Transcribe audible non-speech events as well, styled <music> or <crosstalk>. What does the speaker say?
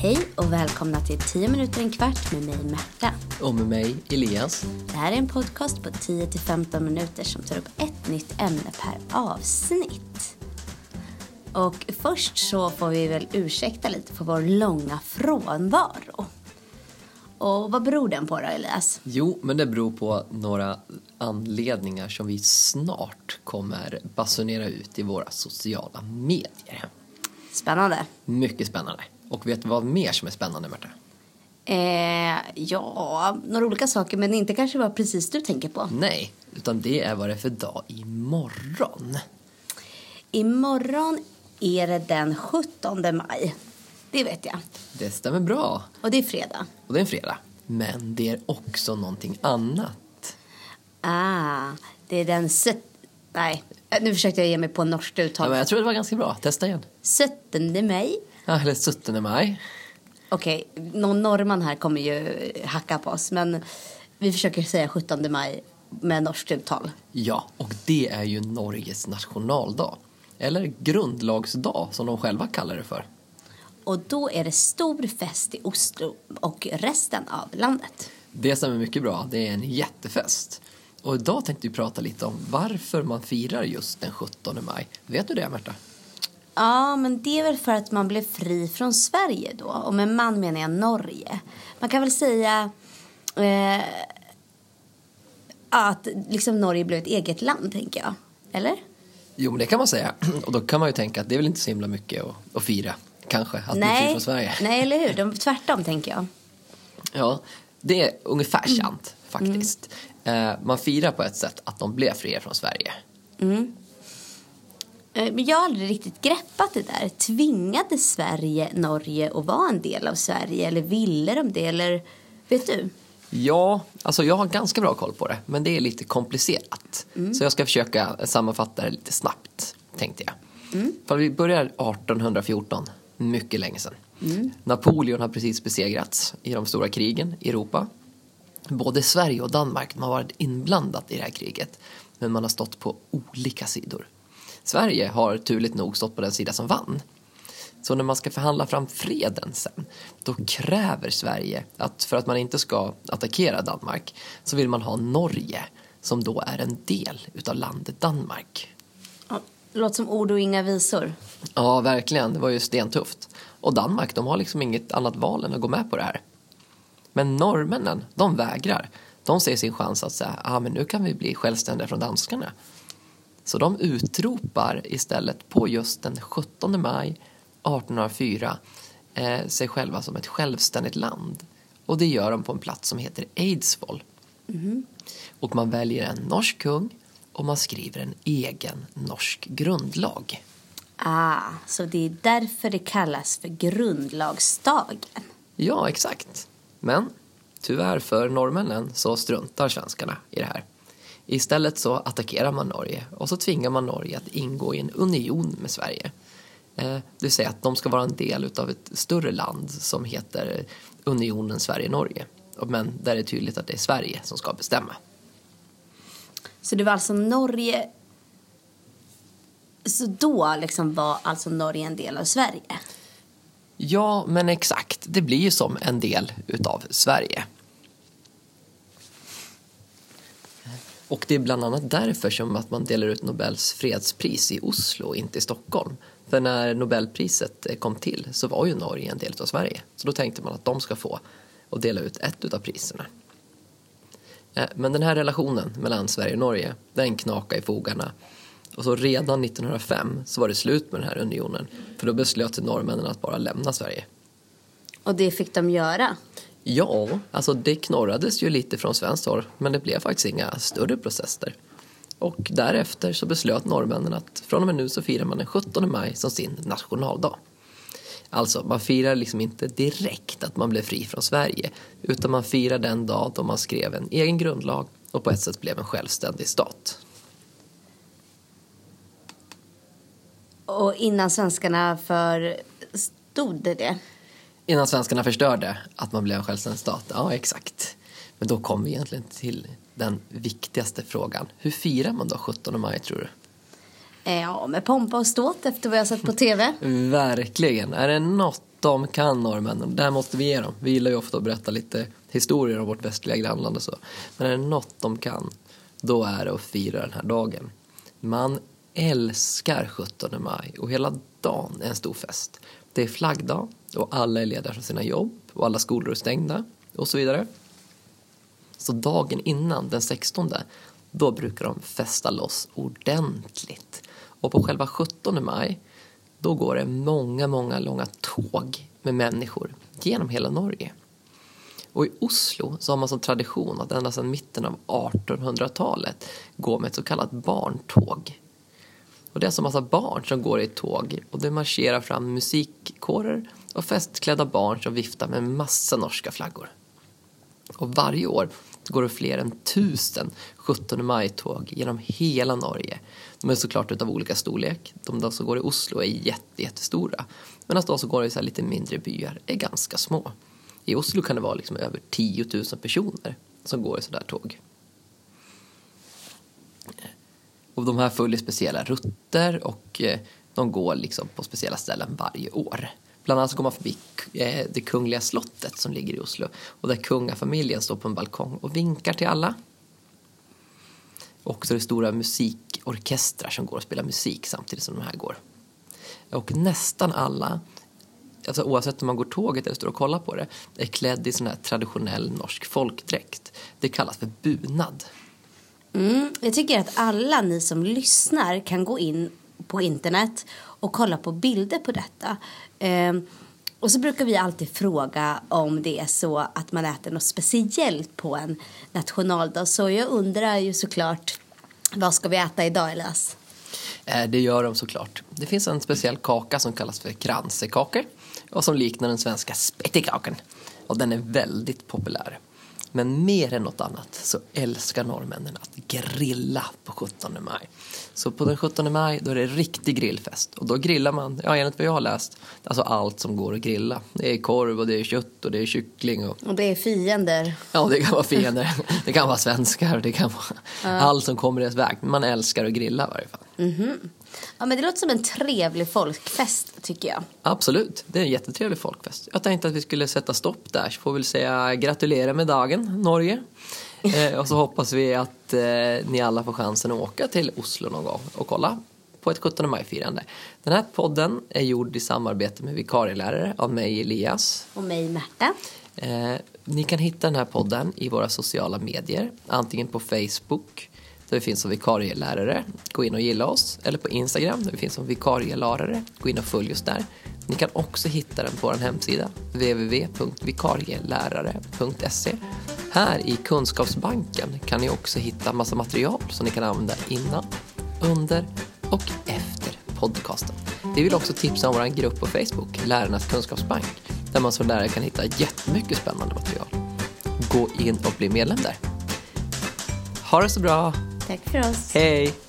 Hej och välkomna till 10 minuter en kvart med mig Märta. Och med mig, Elias. Det här är en podcast på 10-15 minuter som tar upp ett nytt ämne per avsnitt. Och först så får vi väl ursäkta lite för vår långa frånvaro. Och vad beror den på då, Elias? Jo, men det beror på några anledningar som vi snart kommer basunera ut i våra sociala medier. Spännande. Mycket spännande. Och vet du vad mer som är spännande, Märta? Eh, ja, några olika saker, men inte kanske vad precis du tänker på. Nej, utan det är vad det är för dag imorgon. Imorgon är det den 17 maj. Det vet jag. Det stämmer bra. Och det är fredag. Och det är en fredag. Men det är också någonting annat. Ah, det är den... Nej, nu försökte jag ge mig på norskt Ja, uttal. men jag tror det var ganska bra. Testa igen. 17 maj. Ja, eller 17 maj. Okej, någon norrman här kommer ju hacka på oss. Men vi försöker säga 17 maj med norskt uttal. Ja, och det är ju Norges nationaldag. Eller grundlagsdag som de själva kallar det för. Och då är det stor fest i Oslo och resten av landet. Det stämmer mycket bra. Det är en jättefest. Och idag tänkte vi prata lite om varför man firar just den 17 maj. Vet du det, Märta? Ja, men det är väl för att man blev fri från Sverige då. Och med man menar jag Norge. Man kan väl säga eh, att liksom Norge blev ett eget land, tänker jag. Eller? Jo, men det kan man säga. <clears throat> Och då kan man ju tänka att det är väl inte så himla mycket att, att fira. Kanske, att bli fri från Sverige. nej, eller hur? De, tvärtom, tänker jag. Ja, det är ungefär Mm. sant faktiskt. Eh, man firar på ett sätt att de blev fria från Sverige. Eh, Men jag har aldrig riktigt greppat det där. Tvingade Sverige Norge att vara en del av Sverige? Eller ville de det? Eller vet du? Ja, alltså jag har ganska bra koll på det, men det är lite komplicerat. Så jag ska försöka sammanfatta det lite snabbt, tänkte jag. För vi börjar 1814, mycket länge sedan. Napoleon har precis besegrats i de stora krigen i Europa. Både Sverige och Danmark har varit inblandat i det här kriget, men man har stått på olika sidor. Sverige har turligt nog stått på den sida som vann. Så när man ska förhandla fram freden sen, då kräver Sverige att för att man inte ska attackera Danmark så vill man ha Norge som då är en del utav landet Danmark. Ja, låter som ord och inga visor. Ja, verkligen. Det var ju stentufft. Och Danmark, de har liksom inget annat val än att gå med på det här. Men norrmännen, de vägrar. De ser sin chans att säga, ah, men nu kan vi bli självständiga från danskarna. Så de utropar istället på just den 17 maj 1804 eh, sig själva som ett självständigt land. Och det gör de på en plats som heter Eidsvoll. Och man väljer en norsk kung och man skriver en egen norsk grundlag. Ah, så det är därför det kallas för grundlagsdagen. Ja, exakt. Men tyvärr för norrmännen så struntar svenskarna i det här. Istället så attackerar man Norge och så tvingar man Norge att ingå i en union med Sverige. Eh, Det vill säga att de ska vara en del av ett större land som heter Unionen Sverige-Norge. Men där är det tydligt att det är Sverige som ska bestämma. Så det var alltså Norge... Så då liksom var alltså Norge en del av Sverige? Ja, men exakt. Det blir ju som en del utav Sverige. Och det är bland annat därför som att man delar ut Nobels fredspris i Oslo inte i Stockholm. För när Nobelpriset eh, kom till så var ju Norge en del av Sverige. Så då tänkte man att de ska få och dela ut ett av priserna. Eh, men den här relationen mellan Sverige och Norge, den knakade i fogarna. Och så redan 1905 så var det slut med den här unionen. För då beslöt norrmännen att bara lämna Sverige. Och det fick de göra? Ja, alltså det knorrades ju lite från svenskt håll men det blev faktiskt inga större processer. Och därefter så beslöt norrmännen att från och med nu så firar man den 17 maj som sin nationaldag. Alltså, man firar liksom inte direkt att man blev fri från Sverige utan man firar den dag då man skrev en egen grundlag och på ett sätt blev en självständig stat. Och innan svenskarna förstod det? Innan svenskarna förstörde att man blev en självständig stat. Ja, exakt. Men då kommer vi egentligen till den viktigaste frågan. Hur firar man då 17 maj tror du? Eh, Ja, med pompa och ståt efter vad jag sett på tv. <laughs> Verkligen. Är det något de kan norrmännen. Det här måste vi ge dem. Vi gillar ju ofta att berätta lite historier om vårt västliga grannland och så. Men är det något de kan, då är det att fira den här dagen. Man älskar 17 maj och hela dagen är en stor fest. Det är flaggdag och alla är lediga från sina jobb och alla skolor är stängda och så vidare. Så dagen innan, den 16, då brukar de festa loss ordentligt. Och på själva 17 maj, då går det många, många långa tåg med människor genom hela Norge. Och i Oslo så har man som tradition att ända sedan mitten av 1800-talet gå med ett så kallat barntåg. Och det är alltså massa barn som går i tåg och det marscherar fram musikkårer och festklädda barn som viftar med massa norska flaggor. Och varje år går det fler än tusen 17 maj-tåg genom hela Norge. De är såklart utav olika storlek. De som går i Oslo är jätte, jättestora. Medan de som går i så lite mindre byar är ganska små. I Oslo kan det vara liksom över 10 000 personer som går i sådär tåg. Och de här följer speciella rutter och eh, de går liksom på speciella ställen varje år. Bland annat så går man förbi eh, det kungliga slottet som ligger i Oslo och där kungafamiljen står på en balkong och vinkar till alla. Och så är det stora musikorkestrar som går och spelar musik samtidigt som de här går. Och nästan alla, alltså oavsett om man går tåget eller står och kollar på det, är klädd i sån här traditionell norsk folkdräkt. Det kallas för bunad. Mm, jag tycker att alla ni som lyssnar kan gå in på internet och kolla på bilder på detta. Eh, och så brukar vi alltid fråga om det är så att man äter något speciellt på en nationaldag. Så jag undrar ju såklart, vad ska vi äta idag Elias? Eh, det gör de såklart. Det finns en speciell kaka som kallas för kransekakor och som liknar den svenska spettekakan. Och den är väldigt populär. Men mer än något annat så älskar norrmännen att grilla på 17 maj. Så på den 17 maj då är det riktig grillfest och då grillar man, ja enligt vad jag har läst, alltså allt som går att grilla. Det är korv och det är kött och det är kyckling. Och, och det är fiender. Ja, det kan vara fiender. det kan vara svenskar, det kan vara ja. allt som kommer i deras väg. Man älskar att grilla i varje fall. Mm -hmm. Ja, men det låter som en trevlig folkfest tycker jag. Absolut, det är en jättetrevlig folkfest. Jag tänkte att vi skulle sätta stopp där, så får vi säga gratulerar med dagen, Norge. eh, och så hoppas vi att eh, ni alla får chansen att åka till Oslo någon gång och kolla på ett 17 maj-firande. Den här podden är gjord i samarbete med vikarielärare av mig Elias. Och mig Märta. Eh, ni kan hitta den här podden i våra sociala medier, antingen på Facebook, där vi finns som vikarielärare. Gå in och gilla oss. Eller på Instagram där vi finns som vikarielärare. Gå in och följ oss där. Ni kan också hitta den på vår hemsida www.vikarielärare.se. Här i Kunskapsbanken kan ni också hitta massa material som ni kan använda innan, under och efter podcasten. Vi vill också tipsa om vår grupp på Facebook, Lärarnas kunskapsbank, där man som lärare kan hitta jättemycket spännande material. Gå in och bli medlem där. Ha det så bra! Tack för oss. Hej!